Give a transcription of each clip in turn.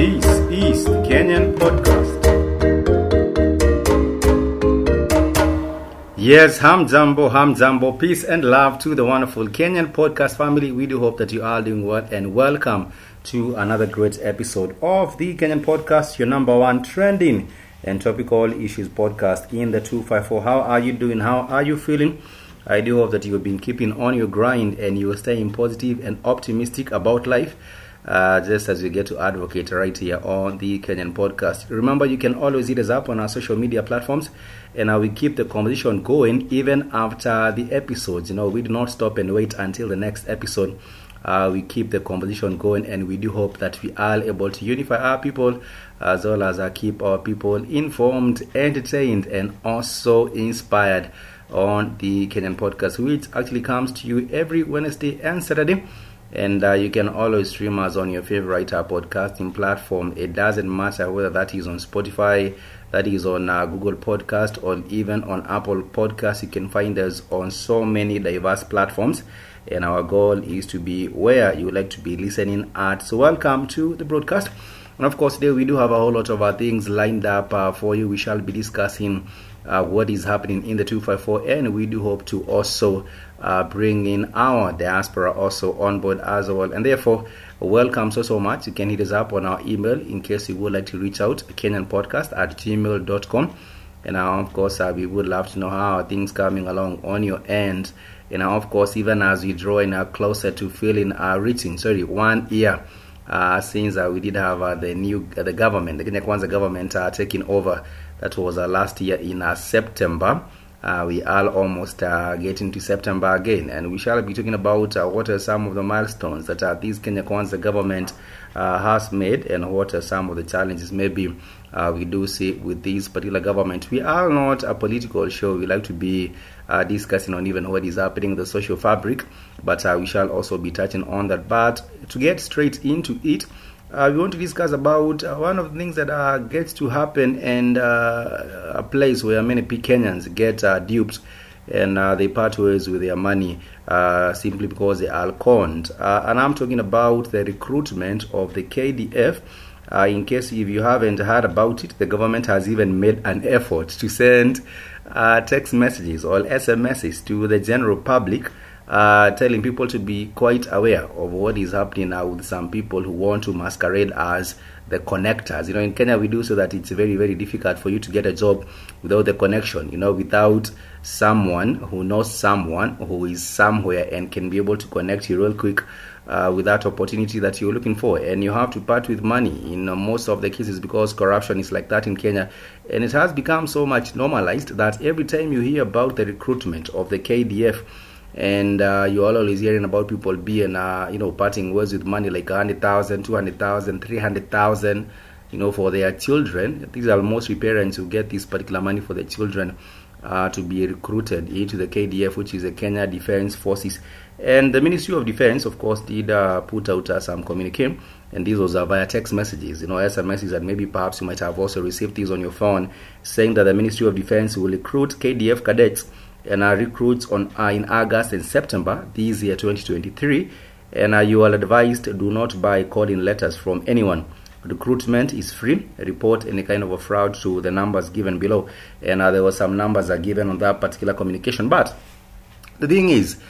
This is the Kenyan Podcast. Yes, Hamjambo, Hamjambo, peace and love to the wonderful Kenyan podcast family. We do hope that you are doing well and welcome to another great episode of the Kenyan podcast, your number one trending and topical issues podcast in the 254. How are you doing? How are you feeling? I do hope that you have been keeping on your grind and you are staying positive and optimistic about life. Uh, just as we get to advocate right here on the Kenyan podcast. Remember, you can always hit us up on our social media platforms, and uh, we keep the conversation going even after the episodes. You know, we do not stop and wait until the next episode. Uh, we keep the conversation going, and we do hope that we are able to unify our people as well as uh, keep our people informed, entertained, and also inspired on the Kenyan podcast, which actually comes to you every Wednesday and Saturday. And uh, you can always stream us on your favorite uh, podcasting platform. It doesn't matter whether that is on Spotify, that is on uh, Google Podcast, or even on Apple Podcast. You can find us on so many diverse platforms. And our goal is to be where you like to be listening at. So, welcome to the broadcast. And of course, today we do have a whole lot of uh, things lined up uh, for you. We shall be discussing uh, what is happening in the 254, and we do hope to also uh, bring in our diaspora also on board as well. And therefore, welcome so, so much. You can hit us up on our email in case you would like to reach out, Kenyan Podcast at gmail.com. And uh, of course, uh, we would love to know how things coming along on your end. And uh, of course, even as we draw in uh, closer to feeling uh, reaching, sorry, one year uh, since uh, we did have uh, the new uh, the government, the Kenya Kwanza government uh, taking over. That was uh, last year in uh, September. Uh, we are almost uh, getting to September again, and we shall be talking about uh, what are some of the milestones that uh, this Kenya Kwanza government uh, has made, and what are some of the challenges maybe uh, we do see with this particular government. We are not a political show. We like to be discussing on even what is happening in the social fabric, but we shall also be touching on that. But to get straight into it, uh, we want to discuss about uh, one of the things that uh, gets to happen and uh, a place where many Kenyans get uh, duped and uh, they part ways with their money simply because they are conned. And I'm talking about the recruitment of the KDF. In case if you haven't heard about it, the government has even made an effort to send text messages or SMSs to the general public uh, telling people to be quite aware of what is happening now with some people who want to masquerade as the connectors. You know, in Kenya we do so that it's very, very difficult for you to get a job without the connection, you know, without someone who knows someone who is somewhere and can be able to connect you real quick uh, with that opportunity that you're looking for. And you have to part with money in uh, most of the cases because corruption is like that in Kenya. And it has become so much normalized that every time you hear about the recruitment of the KDF, and uh, you're always hearing about people being, uh, you know, parting ways with money like 100,000, 200,000, 300,000, you know, for their children. These are mostly parents who get this particular money for their children uh, to be recruited into the KDF, which is the Kenya Defense Forces. And the Ministry of Defense, of course, did uh, put out uh, some communique, and these was uh, via text messages, you know, SMSs, and maybe perhaps you might have also received these on your phone, saying that the Ministry of Defense will recruit KDF cadets and uh, recruits on uh, in August and September this year 2023 and uh, you are advised do not buy calling letters from anyone recruitment is free report any kind of a fraud to the numbers given below and uh, there were some numbers are given on that particular communication but the thing is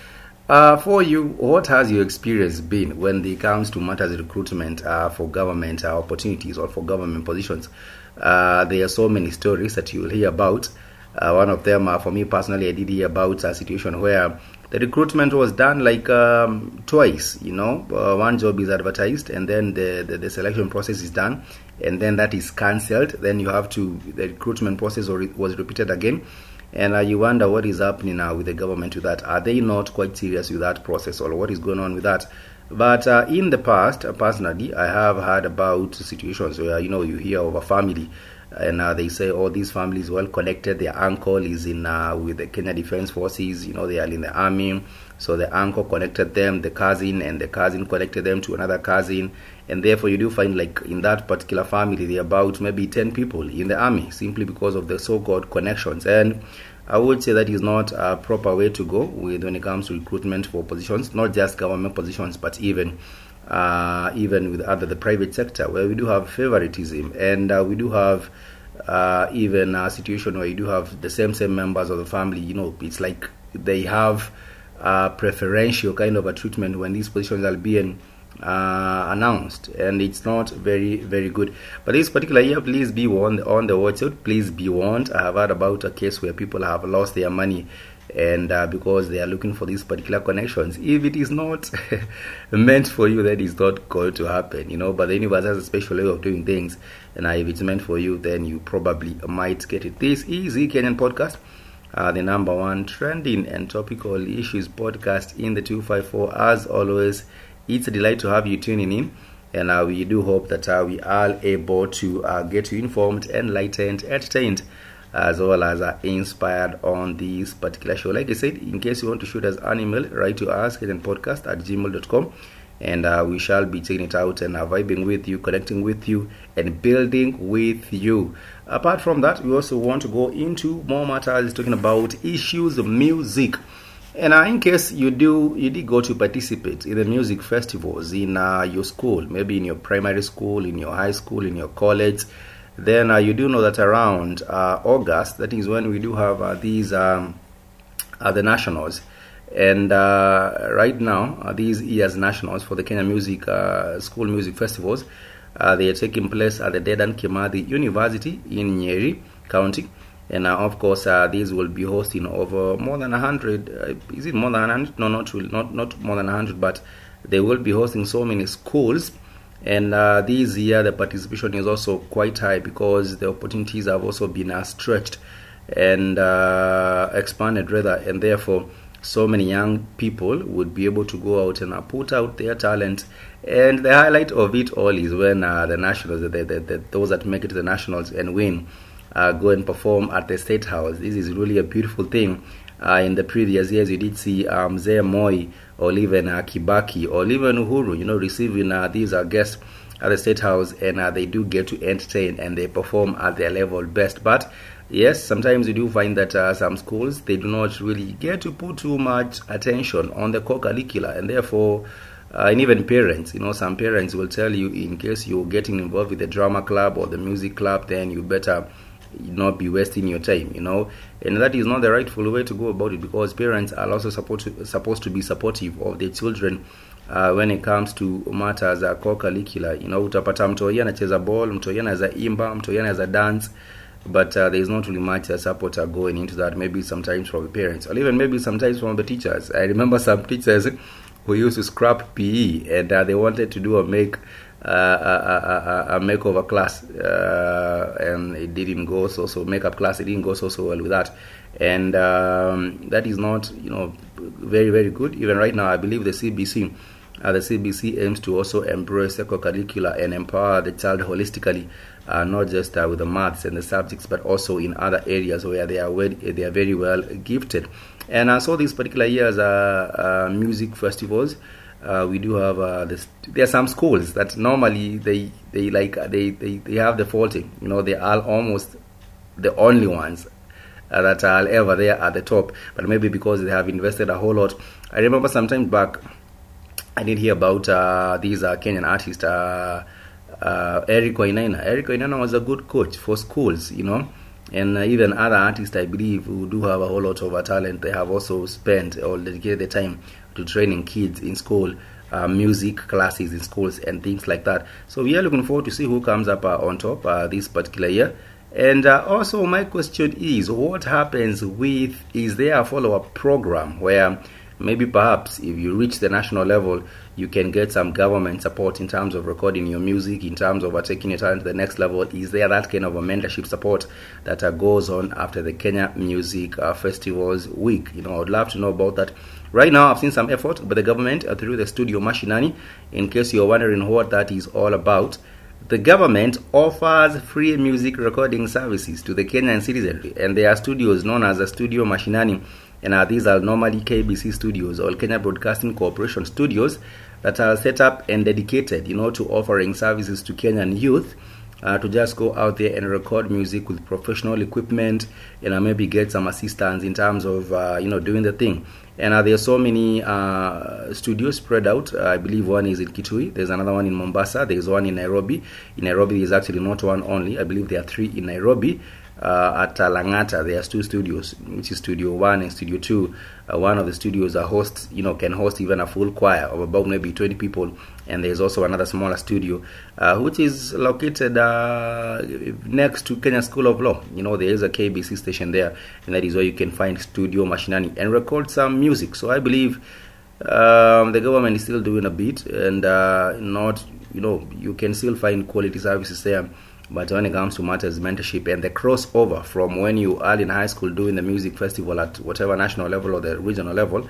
uh, for you, what has your experience been when it comes to matters of recruitment uh, for government uh, opportunities or for government positions? Uh, there are so many stories that you will hear about. Uh, one of them, uh, for me personally, I did hear about a situation where the recruitment was done like um, twice. You know, uh, one job is advertised, and then the, the, the selection process is done, and then that is cancelled. Then you have to the recruitment process was repeated again, and uh, you wonder what is happening now with the government with that. Are they not quite serious with that process, or what is going on with that? But uh, in the past, uh, personally, I have heard about situations where you know you hear of a family and uh, they say, "Oh, this family is well connected. Their uncle is in uh, with the Kenya Defense Forces. You know, they are in the army. So the uncle connected them, the cousin, and the cousin connected them to another cousin, and therefore you do find like in that particular family, there are about maybe ten people in the army simply because of the so-called connections. And I would say that is not a proper way to go with when it comes to recruitment for positions, not just government positions, but even uh, even with other the private sector, where we do have favoritism, and uh, we do have uh, even a situation where you do have the same same members of the family. You know, it's like they have preferential kind of a treatment when these positions are being uh, announced, and it's not very very good. But this particular year, please be warned on the out. Please be warned. I have heard about a case where people have lost their money and uh, because they are looking for these particular connections if it is not meant for you that is not going to happen you know. But the universe has a special way of doing things and uh, if it's meant for you then you probably might get it. This is the kenyan podcast uh, the number one trending and topical issues podcast in the 254 as always it's a delight to have you tuning in and uh, we do hope that uh, we are able to uh, get you informed enlightened entertained as well as are inspired on this particular show. Like I said, in case you want to shoot us an email, write to us podcast at gmail.com and uh, we shall be taking it out and uh, vibing with you, connecting with you, and building with you. Apart from that, we also want to go into more matters talking about issues of music. And uh, in case you do, you did go to participate in the music festivals in uh, your school, maybe in your primary school, in your high school, in your college, then uh, you do know that around uh, August, that is when we do have uh, these um, the nationals. And right now, these year's nationals for the Kenya Music School Music Festivals, they are taking place at the Dedan Kimathi University in Nyeri County. And uh, of course, uh, these will be hosting over more than 100. Uh, is it more than 100? No, not, not, not more than 100, but they will be hosting so many schools and uh, this year, the participation is also quite high because the opportunities have also been uh, stretched and uh, expanded, rather, and therefore, so many young people would be able to go out and uh, put out their talent. And the highlight of it all is when uh, the nationals, the, the, the, those that make it to the nationals and win, uh, go and perform at the state house. This is really a beautiful thing. In the previous years, you did see um, Mzee Moi or even uh, Kibaki or even Uhuru, you know, receiving uh, these are guests at the State House and uh, they do get to entertain and they perform at their level best. But yes, sometimes you do find that uh, some schools they do not really get to put too much attention on the core curricula and therefore. Uh, and even parents, you know, some parents will tell you in case you're getting involved with the drama club or the music club, then you better not be wasting your time, you know. And that is not the rightful way to go about it because parents are also supposed to, supposed to be supportive of their children uh, when it comes to matters core curricula. You know, utapata mtoi anacheza ball, mtoi anaweza imba, mtoi anaweza dance, but uh, there is not really much support uh, going into that. Maybe sometimes from the parents, or even maybe sometimes from the teachers. I remember some teachers who used to scrap PE and uh, they wanted to do a make a, a, a, makeover class, uh, and it didn't go so so makeup class. It didn't go so so well with that, and um, that is not you know very very good. Even right now, I believe the CBC. Uh, the CBC aims to also embrace eco-curricular and empower the child holistically, uh, not just uh, with the maths and the subjects, but also in other areas where they are well, they are very well gifted. And I saw these particular years uh, music festivals uh, we do have uh, this, there are some schools that normally they they like they, they, they have the faulting. You know they are almost the only ones uh, that are ever there at the top. But maybe because they have invested a whole lot. I remember sometime back i did hear about uh, these uh, kenyan artist uh, eric Wainaina. eric Wainaina was a good coach for schools you know and even other artists i believe who do have a whole lot of talent they have also spent or dedicated the time to training kids in school, uh, music classes in schools, and things like that. So we are looking forward to see who comes up uh, on top uh, this particular year. And uh, also, my question is, what happens with? Is there a follow-up program where maybe perhaps if you reach the national level, you can get some government support in terms of recording your music, in terms of uh, taking your talent to the next level. Is there that kind of a mentorship support that uh, goes on after the Kenya Music uh, Festivals Week? You know, I would love to know about that. Right now, I've seen some effort by the government uh, through the studio Mashinani. In case you're wondering what that is all about, the government offers free music recording services to the Kenyan citizenry, and there are studios known as the Studio Mashinani. And uh, these are normally KBC studios or Kenya Broadcasting Corporation studios that are set up and dedicated, you know, to offering services to Kenyan youth uh, to just go out there and record music with professional equipment and uh, maybe get some assistance in terms of uh, you know doing the thing. And uh, there are so many uh, studios spread out. I believe one is in Kitui. There's another one in Mombasa. There's one in Nairobi. In Nairobi, there's actually not one only. I believe there are three in Nairobi uh, at uh, Langata. There's two studios, which is Studio One and Studio Two. Uh, one of the studios uh, hosts, you know, can host even a full choir of about maybe 20 people. And there's also another smaller studio, uh, which is located uh, next to Kenya School of Law. You know, there is a KBC station there, and that is where you can find Studio Mashinani and record some music. So I believe um, the government is still doing a bit, and uh, not, you know, you can still find quality services there but when it comes to matters mentorship and the crossover from when you are in high school doing the music festival at whatever national level or the regional level,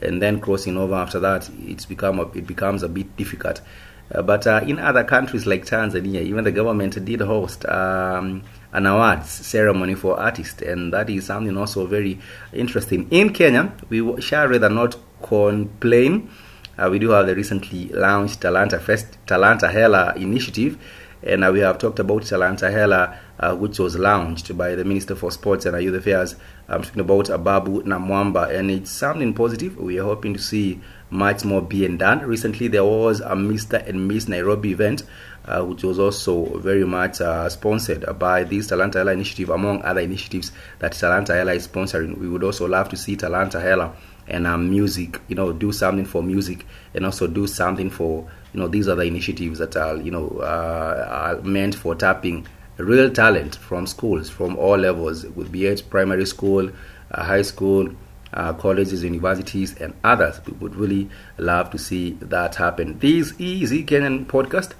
and then crossing over after that, it's become a, it becomes a bit difficult. Uh, but uh, in other countries like Tanzania, even the government did host um, an awards ceremony for artists, and that is something also very interesting. In Kenya, we shall rather not complain. Uh, we do have the recently launched Talanta Fest, Talanta Hela initiative and uh, we have talked about Talanta Hela, uh, which was launched by the Minister for Sports and Youth Affairs. I'm talking about Ababu Namwamba, and it's something positive. We are hoping to see much more being done. Recently, there was a Mr. and Miss Nairobi event, uh, which was also very much uh, sponsored by this Talanta Hela initiative, among other initiatives that Talanta Hela is sponsoring. We would also love to see Talanta Hela and um, music, you know, do something for music and also do something for you know these are the initiatives that are you know uh, are meant for tapping real talent from schools from all levels with be it primary school uh, high school uh, colleges universities and others. We would really love to see that happen. This is kenyan podcast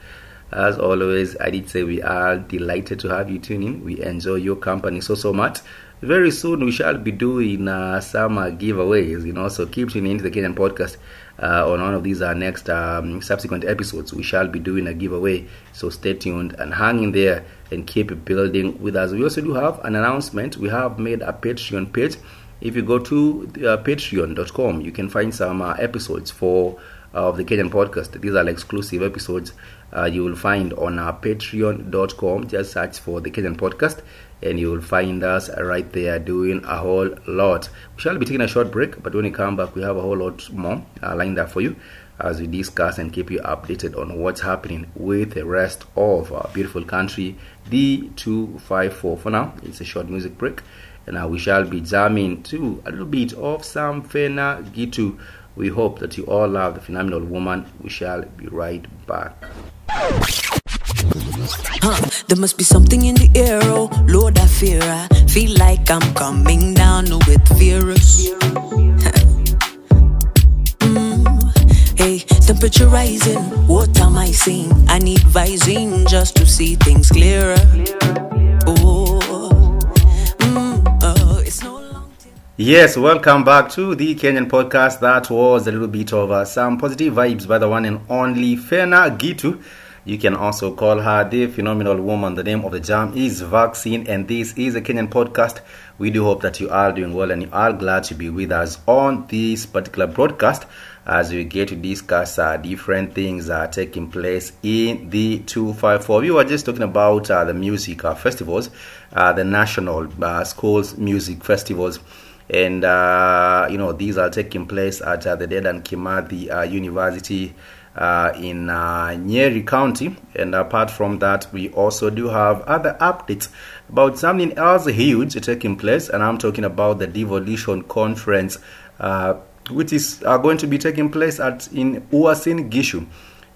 as always i did say we are delighted to have you tune in we enjoy your company so so much very soon we shall be doing uh, some uh, giveaways you know so keep tuning into the kenyan podcast uh, on one of these uh, next um, subsequent episodes, we shall be doing a giveaway. So stay tuned and hang in there and keep building with us. We also do have an announcement. We have made a Patreon page. If you go to uh, patreon.com, you can find some uh, episodes for uh, of the Kenyan podcast. These are exclusive episodes uh, you will find on our patreon.com. Just search for the Kenyan podcast and you will find us right there doing a whole lot. We shall be taking a short break, but when we come back, we have a whole lot more uh, lined up for you as we discuss and keep you updated on what's happening with the rest of our beautiful country, D254. For now, it's a short music break, and now we shall be jamming to a little bit of some Fena Gitu. We hope that you all love the phenomenal woman. We shall be right back. Huh, there must be something in the air, oh Lord, I fear. I feel like I'm coming down with virus. mm, hey, temperature rising, what am I seeing? I need visine just to see things clearer. Oh, mm, oh, Yes, welcome back to the Kenyan podcast. That was a little bit of uh, some positive vibes by the one and only Fena Gitu. You can also call her the phenomenal woman. The name of the jam is Vaccine, and this is a Kenyan podcast. We do hope that you are doing well and you are glad to be with us on this particular broadcast as we get to discuss uh, different things uh, taking place in the 254. We were just talking about uh, the music uh, festivals, uh, the national uh, schools music festivals and you know these are taking place at the Dedan Kimathi University uh, in uh, Nyeri County. And apart from that, we also do have other updates about something else huge taking place, and I'm talking about the Devolution Conference, uh, which is uh, going to be taking place at in Uasin Gishu.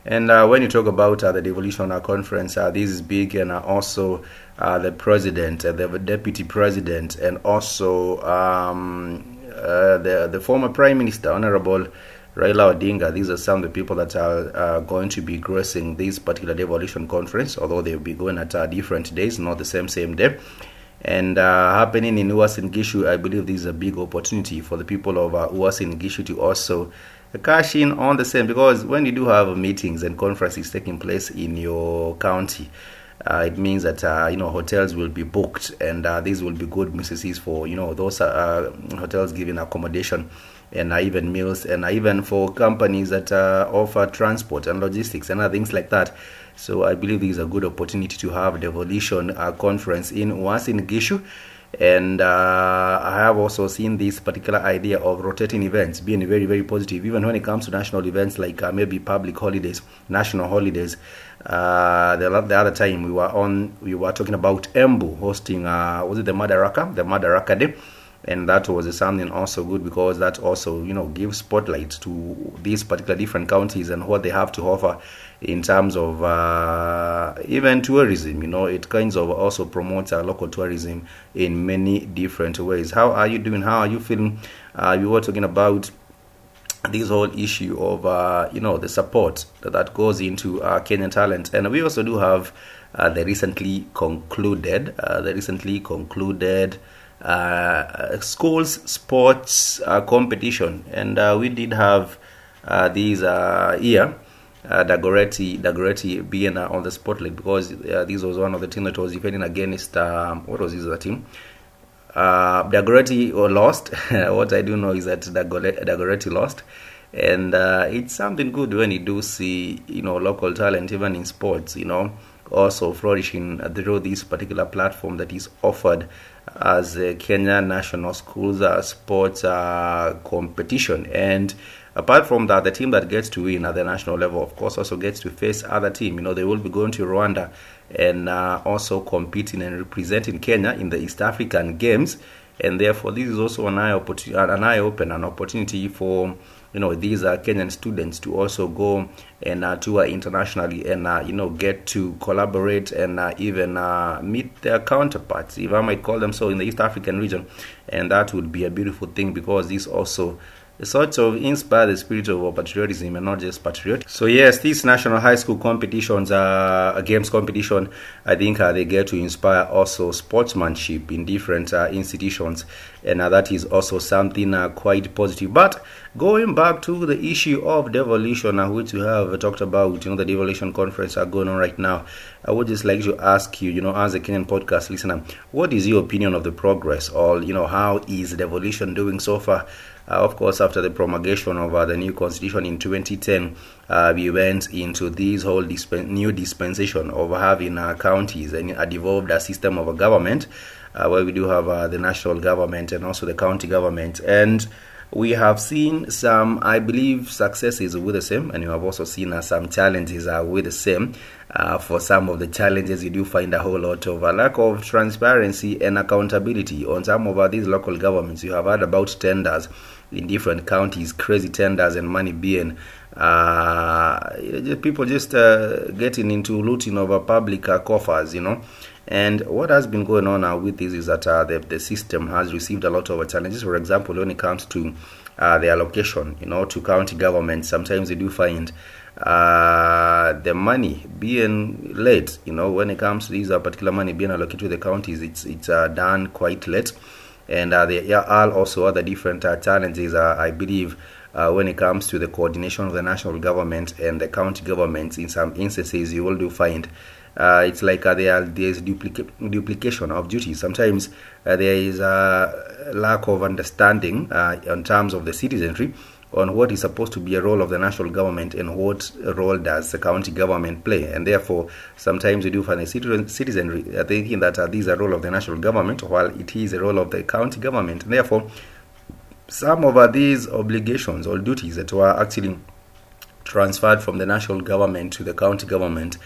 And uh, when you talk about uh, the devolution uh, conference, this is big, and also the president, the deputy president, and also um, the the former prime minister, Honorable Raila Odinga. These are some of the people that are uh, going to be gracing this particular devolution conference, although they'll be going at uh, different days, not the same same day. And uh, happening in Uasin Gishu, I believe this is a big opportunity for the people of uh, Uasin Gishu to also cash in on the same because when you do have meetings and conferences taking place in your county, uh, it means that uh, you know hotels will be booked, and uh, these will be good businesses for you know those uh, hotels giving accommodation and even meals, and even for companies that uh, offer transport and logistics and other things like that. So I believe this is a good opportunity to have Devolution uh, conference in Uasin Gishu. And uh, I have also seen this particular idea of rotating events being very, very positive, even when it comes to national events like uh, maybe public holidays, national holidays. Uh, the, the, other time we were on, we were talking about Embu hosting, uh, was it the Madaraka, the Madaraka Day? And that was something also good because that also you know gives spotlight to these particular different counties and what they have to offer in terms of uh, even tourism you know. It kinds of also promotes our local tourism in many different ways. How are you doing? How are you feeling? Uh, we were talking about this whole issue of uh, you know the support that, goes into uh, Kenyan talent, and we also do have uh, the recently concluded uh, the recently concluded schools sports uh, competition, and uh, we did have uh, these uh, year. Uh, Dagoretti, Dagoretti being uh, on the spotlight because uh, this was one of the team that was defending against um, what was this other team? Uh, Dagoretti lost. what I do know is that Dagoretti lost, and uh, it's something good when you do see you know local talent even in sports. You know, also flourishing through this particular platform that is offered as a Kenya National Schools uh, Sports uh, Competition. And apart from that, the team that gets to win at the national level, of course, also gets to face other team. You know, they will be going to Rwanda and uh, also competing and representing Kenya in the East African Games. And therefore, this is also an eye, an eye open, an opportunity for you know these are Kenyan students to also go and uh, tour internationally and uh, you know get to collaborate and uh, even uh, meet their counterparts, if I might call them so, in the East African region, and that would be a beautiful thing because this also sort of inspire the spirit of patriotism and not just patriotic. So yes, these national high school competitions, uh, games competition, I think uh, they get to inspire also sportsmanship in different uh, institutions, and uh, that is also something uh, quite positive. But going back to the issue of devolution, which we have talked about, you know, the devolution conference are going on right now. I would just like to ask you, you know, as a Kenyan podcast listener, what is your opinion of the progress, or you know, how is devolution doing so far? Uh, of course, after the promulgation of uh, the new constitution in 2010, uh, we went into this whole disp- new dispensation of having uh, counties and a devolved uh, system of a government uh, where we do have the national government and also the county government. And we have seen some, I believe, successes with the same, and you have also seen uh, some challenges uh, with the same. Uh, for some of the challenges, you do find a whole lot of a lack of transparency and accountability on some of these local governments. You have heard about tenders in different counties, crazy tenders and money being uh, people just uh, getting into looting over public uh, coffers, you know. And what has been going on now with this is that uh, the, the system has received a lot of challenges. For example, when it comes to uh, the allocation, you know, to county governments, sometimes they do find uh, the money being late. You know, when it comes to these particular money being allocated to the counties, it's it's done quite late and uh, there are also other different uh, challenges, uh, I believe, uh, when it comes to the coordination of the national government and the county governments. In some instances, you will do find uh, it's like uh, there there's duplica- duplication of duties. Sometimes there is a lack of understanding in terms of the citizenry on what is supposed to be a role of the national government and what role does the county government play. And therefore, sometimes we do find a citizen, citizenry thinking that uh, these are role of the national government while it is a role of the county government. And therefore, some of uh, these obligations or duties that were actually transferred from the national government to the county government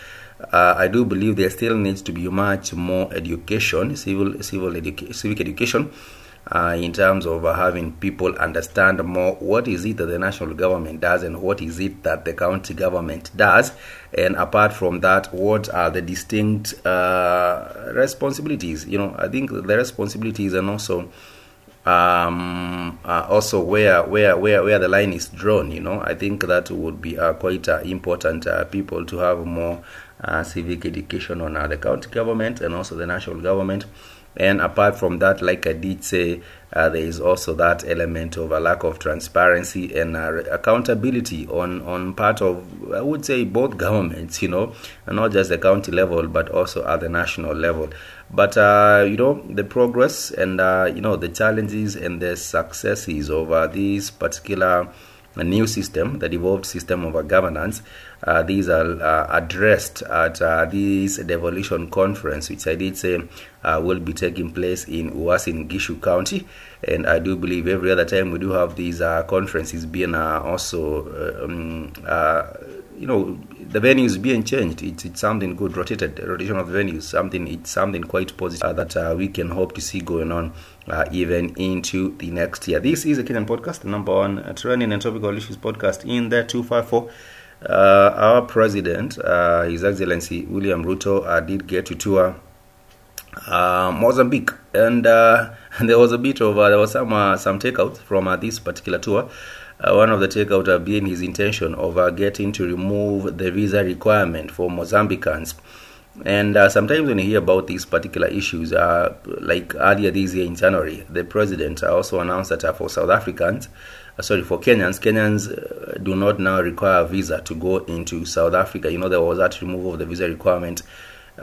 uh, I do believe there still needs to be much more education, civil civil educa- civic education, uh, in terms of uh, having people understand more what is it that the national government does and what is it that the county government does. And apart from that what are the distinct uh, responsibilities? You know i think the responsibilities and also um, uh, also where where where where the line is drawn you know. I think that would be uh, quite uh, important people to have more civic education on the county government and also the national government And apart from that, like I did say, uh, there is also that element of a lack of transparency and uh, accountability on, on part of, I would say, both governments, you know, and not just the county level, but also at the national level. But, uh, you know, the progress and, uh, you know, the challenges and the successes uh, these particular a new system, the devolved system of governance. Uh, these are uh, addressed at uh, this devolution conference, which I did say uh, will be taking place in Uasin Gishu County. And I do believe every other time we do have these uh, conferences being uh, also, um, you know, the venues being changed. It's, it's something good, rotated, rotation of venues, something, it's something quite positive that we can hope to see going on uh, even into the next year. This is a Kenyan podcast, the number one uh, trending and topical issues podcast in the 254. Uh, our president, uh, His Excellency William Ruto, uh, did get to tour uh, Mozambique, and, and there was a bit of there was some some takeout from this particular tour. one of the takeout being his intention of getting to remove the visa requirement for Mozambicans and uh, sometimes when you hear about these particular issues, uh, like earlier this year in January, the president also announced that uh, for South Africans, uh, sorry, for Kenyans, Kenyans uh, do not now require a visa to go into South Africa. You know, there was that removal of the visa requirement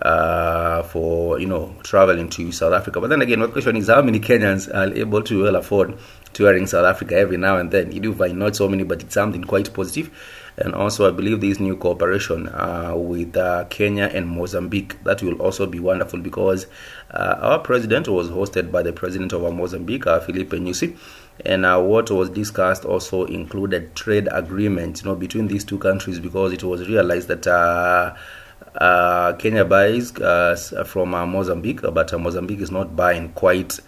uh, for, you know, traveling to South Africa. But then again, my question is how many Kenyans are able to well afford touring South Africa every now and then? You do find not so many, but it's something quite positive and also I believe this new cooperation uh, with uh, Kenya and Mozambique that will also be wonderful because uh, our president was hosted by the president of Mozambique, uh, Filipe Nyusi, and uh, what was discussed also included trade agreements, you know, between these two countries because it was realized that. Uh, Kenya buys from Mozambique, but Mozambique is not buying quite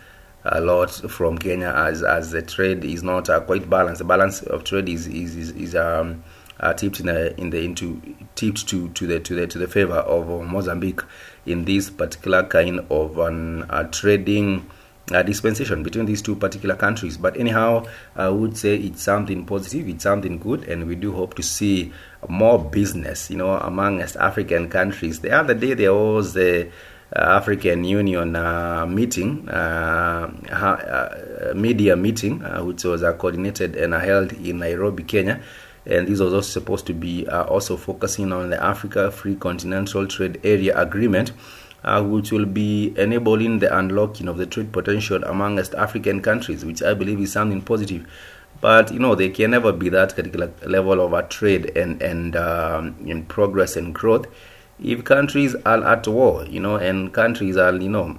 a lot from Kenya as as the trade is not quite balanced. The balance of trade is is is, is um, uh, tipped in the in the into tipped to to the to the to the favor of Mozambique in this particular kind of an uh, trading. Uh, dispensation between these two particular countries. But anyhow, I would say it's something positive, it's something good, and we do hope to see more business, you know, amongst African countries. The other day there was the uh, African Union uh, meeting, uh, uh media meeting, which was coordinated and held in Nairobi, Kenya and this was also supposed to be uh, also focusing on the Africa Free Continental Trade Area Agreement, uh, which will be enabling the unlocking of the trade potential amongst African countries, which I believe is something positive. But you know, there can never be that particular level of a trade and and um, in progress and growth if countries are at war, you know, and countries are you know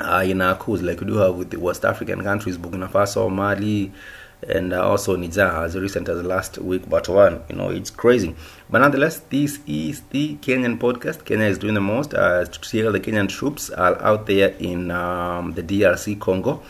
uh, in a cause like we do have with the West African countries, Burkina Faso, Mali and also Niger as recent as last week, but one, you know, it's crazy. But nonetheless, this is the Kenyan podcast. Kenya is doing the most. Uh, still, the Kenyan troops are out there in um, the DRC Congo,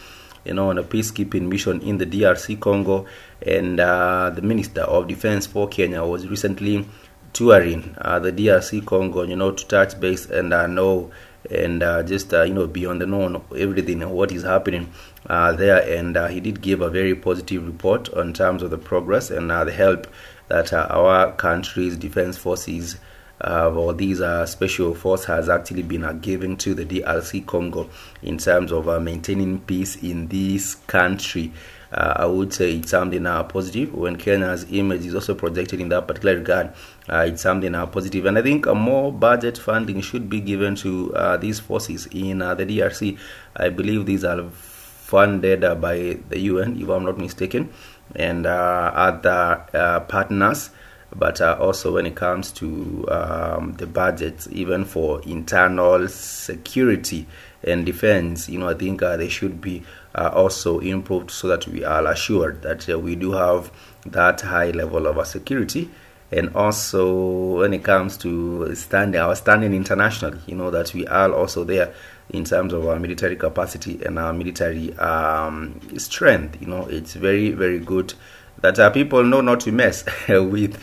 you know, on a peacekeeping mission in the DRC Congo. And uh, the Minister of Defense for Kenya was recently touring uh, the DRC Congo, you know, to touch base and uh, know and uh, just uh, you know be on the know everything what is happening uh, there. And uh, he did give a very positive report on terms of the progress and uh, the help that uh, our country's defense forces or these special force has actually been giving to the DRC Congo in terms of maintaining peace in this country uh, I would say it's something uh, positive. When Kenya's image is also projected in that particular regard, uh, it's something uh, positive. And I think more budget funding should be given to uh, these forces in uh, the DRC. I believe these are funded by the UN, if I'm not mistaken, and other partners but uh, also when it comes to um, the budget, even for internal security and defense, you know, I think uh, they should be uh, also improved so that we are assured that uh, we do have that high level of security. And also, when it comes to standing, our standing internationally, you know, that we are also there in terms of our military capacity and our military um, strength. You know, it's very, very good that our people know not to mess with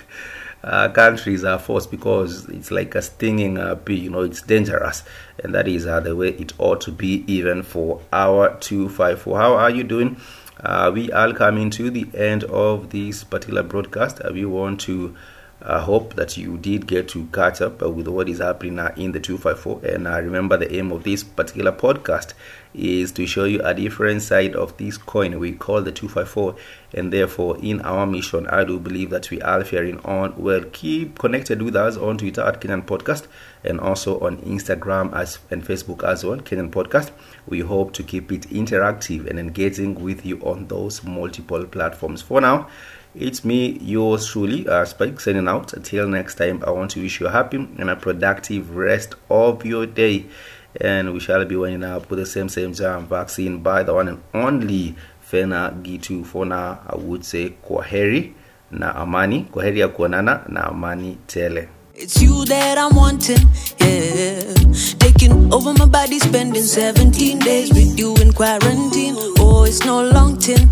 uh, countries are forced because it's like a stinging uh, bee, you know, it's dangerous. And that is uh, the way it ought to be, even for our 254. How are you doing? Uh, we are coming to the end of this particular broadcast. Uh, we want to I hope that you did get to catch up with what is happening in the 254. And uh, remember, the aim of this particular podcast is to show you a different side of this coin we call the 254. And therefore, in our mission, I do believe that we are faring on well. Keep connected with us on Twitter at Kenyan Podcast and also on Instagram as and Facebook as well, Kenyan Podcast. We hope to keep it interactive and engaging with you on those multiple platforms. For now, it's me, yours truly, uh, Spike, signing out. Until next time, I want to wish you a happy and a productive rest of your day. And we shall be winding up with the same same jam vaccine by the one and only Fena Gitu. For now, I would say Kwaheri na amani. Kwaheri ya kuonana na amani tele. It's you that I'm wanting, yeah. Taking over my body, spending 17 days with you in quarantine. Oh, it's no long tin.